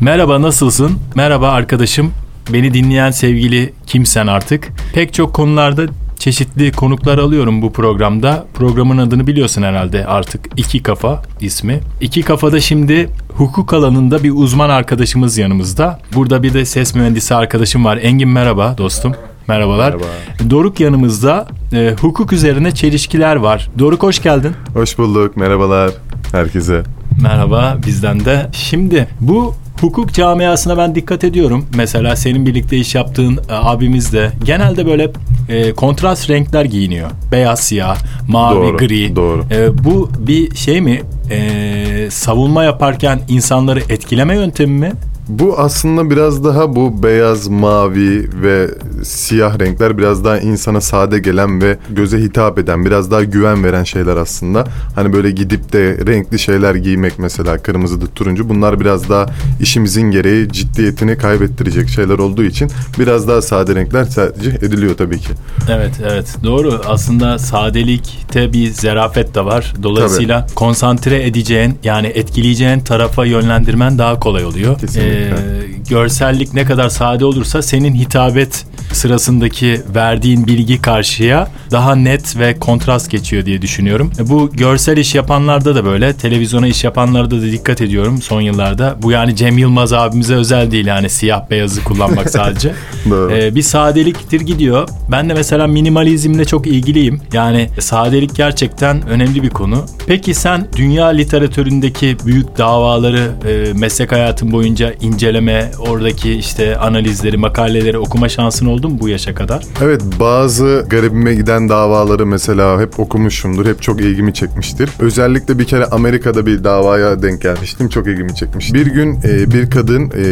Merhaba nasılsın? Merhaba arkadaşım. Beni dinleyen sevgili kimsen artık. Pek çok konularda çeşitli konuklar alıyorum bu programda. Programın adını biliyorsun herhalde artık İki Kafa ismi. İki Kafa'da şimdi hukuk alanında bir uzman arkadaşımız yanımızda. Burada bir de ses mühendisi arkadaşım var. Engin merhaba dostum. Merhabalar. Merhaba. Doruk yanımızda. E, hukuk üzerine çelişkiler var. Doruk hoş geldin. Hoş bulduk. Merhabalar herkese. Merhaba bizden de. Şimdi bu hukuk camiasına ben dikkat ediyorum. Mesela senin birlikte iş yaptığın e, abimiz de genelde böyle e, kontrast renkler giyiniyor. Beyaz, siyah, mavi, Doğru, gri. doğru. E, bu bir şey mi? E, savunma yaparken insanları etkileme yöntemi mi? Bu aslında biraz daha bu beyaz, mavi ve siyah renkler biraz daha insana sade gelen ve göze hitap eden, biraz daha güven veren şeyler aslında. Hani böyle gidip de renkli şeyler giymek mesela kırmızıdır, turuncu bunlar biraz daha işimizin gereği ciddiyetini kaybettirecek şeyler olduğu için biraz daha sade renkler tercih ediliyor tabii ki. Evet evet doğru aslında sadelikte bir zerafet de var. Dolayısıyla konsantre edeceğin yani etkileyeceğin tarafa yönlendirmen daha kolay oluyor. Kesinlikle. Ee, görsellik ne kadar sade olursa senin hitabet sırasındaki verdiğin bilgi karşıya daha net ve kontrast geçiyor diye düşünüyorum. E, Bu görsel iş yapanlarda da böyle, televizyona iş yapanlarda da dikkat ediyorum son yıllarda. Bu yani Cem Yılmaz abimize özel değil yani siyah beyazı kullanmak sadece. Ee, bir sadeliktir gidiyor. Ben de mesela minimalizmle çok ilgiliyim. Yani sadelik gerçekten önemli bir konu. Peki sen dünya literatüründeki büyük davaları e, meslek hayatın boyunca inceleme, oradaki işte analizleri, makaleleri okuma şansın oldu mu bu yaşa kadar? Evet bazı garibime giden davaları mesela hep okumuşumdur. Hep çok ilgimi çekmiştir. Özellikle bir kere Amerika'da bir davaya denk gelmiştim. Çok ilgimi çekmiş. Bir gün e, bir kadın e,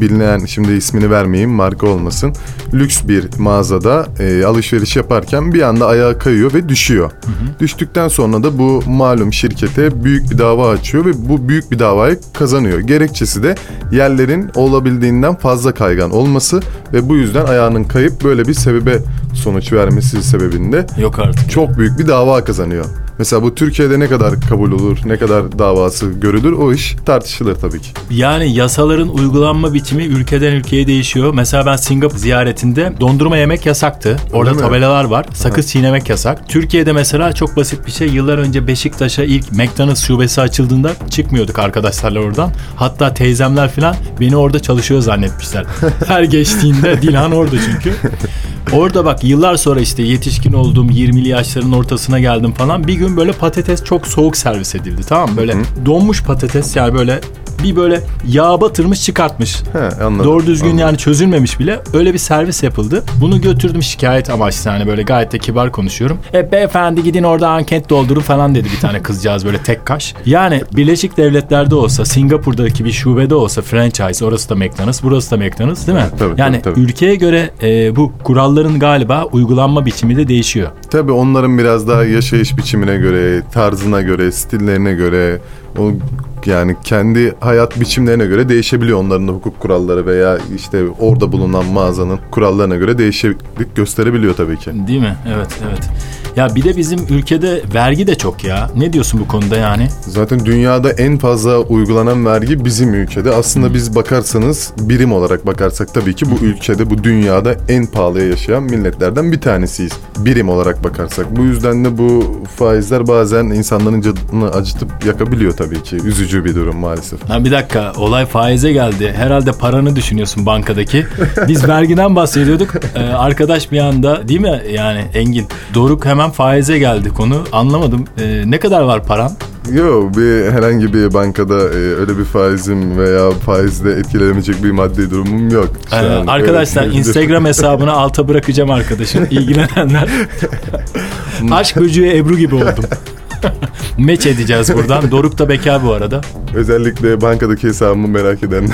bilinen şimdi ismini vermeyeyim marka olmasın. Lüks bir mağazada e, alışveriş yaparken bir anda ayağa kayıyor ve düşüyor. Düştükten sonra da bu malum şirkete büyük bir dava açıyor ve bu büyük bir davayı kazanıyor. Gerekçesi de yerlerin olabildiğinden fazla kaygan olması ve bu yüzden ayağının kayıp böyle bir sebebe sonuç vermesi sebebinde Yok artık. çok büyük bir dava kazanıyor. Mesela bu Türkiye'de ne kadar kabul olur, ne kadar davası görülür o iş tartışılır tabii ki. Yani yasaların uygulanma biçimi ülkeden ülkeye değişiyor. Mesela ben Singapur ziyaretinde dondurma yemek yasaktı. Orada mi? tabelalar var. Sakız çiğnemek yasak. Türkiye'de mesela çok basit bir şey. Yıllar önce Beşiktaş'a ilk McDonald's şubesi açıldığında çıkmıyorduk arkadaşlarla oradan. Hatta teyzemler falan beni orada çalışıyor zannetmişler. Her geçtiğinde Dilhan orada çünkü. Orada bak yıllar sonra işte yetişkin oldum 20'li yaşların ortasına geldim falan. Bir gün böyle patates çok soğuk servis edildi tamam mı? Böyle donmuş patates yani böyle bir böyle yağ batırmış çıkartmış. He, anladım. Doğru düzgün Anladım. yani çözülmemiş bile. Öyle bir servis yapıldı. Bunu götürdüm şikayet amaçlı yani böyle gayet de kibar konuşuyorum. E beyefendi gidin orada anket doldurun falan dedi bir tane kızcağız böyle tek kaş. Yani Birleşik Devletler'de olsa Singapur'daki bir şubede olsa franchise orası da McDonald's burası da McDonald's değil mi? Tabii, yani tabii, tabii. ülkeye göre e, bu kuralların galiba uygulanma biçimi de değişiyor. Tabii onların biraz daha yaşayış biçimine göre, tarzına göre, stillerine göre, o yani kendi hayat biçimlerine göre değişebiliyor onların da hukuk kuralları veya işte orada bulunan mağazanın kurallarına göre değişiklik gösterebiliyor tabii ki. Değil mi? Evet, evet. Ya bir de bizim ülkede vergi de çok ya. Ne diyorsun bu konuda yani? Zaten dünyada en fazla uygulanan vergi bizim ülkede. Aslında biz bakarsanız birim olarak bakarsak tabii ki bu ülkede bu dünyada en pahalıya yaşayan milletlerden bir tanesiyiz. Birim olarak bakarsak. Bu yüzden de bu faizler bazen insanların canını acıtıp yakabiliyor tabii ki. Üzücü bir durum maalesef. Ha bir dakika olay faize geldi. Herhalde paranı düşünüyorsun bankadaki. Biz vergiden bahsediyorduk. Ee, arkadaş bir anda değil mi yani Engin? Doruk hemen faize geldi konu. Anlamadım. Ee, ne kadar var paran? Yok bir herhangi bir bankada e, öyle bir faizim veya faizle etkilenemeyecek bir maddi durumum yok. Ee, an, arkadaşlar. Instagram hesabını alta bırakacağım arkadaşın. İlgilenenler. Aşk böceği Ebru gibi oldum. Meç edeceğiz buradan. Doruk da bekar bu arada. Özellikle bankadaki hesabımı merak eden.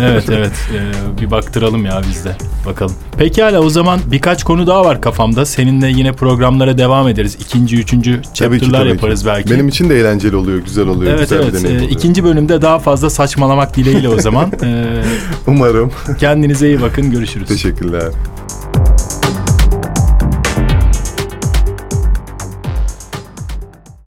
Evet evet Ee, bir baktıralım ya biz de bakalım. Pekala o zaman birkaç konu daha var kafamda. Seninle yine programlara devam ederiz. İkinci, üçüncü Tabii ki, chapter'lar tabii ki. yaparız belki. Benim için de eğlenceli oluyor, güzel oluyor. Evet güzel bir evet. deneyim Ee, oluyor. ikinci bölümde daha fazla saçmalamak dileğiyle o zaman. Ee, Umarım. kendinize iyi bakın. Görüşürüz. Teşekkürler.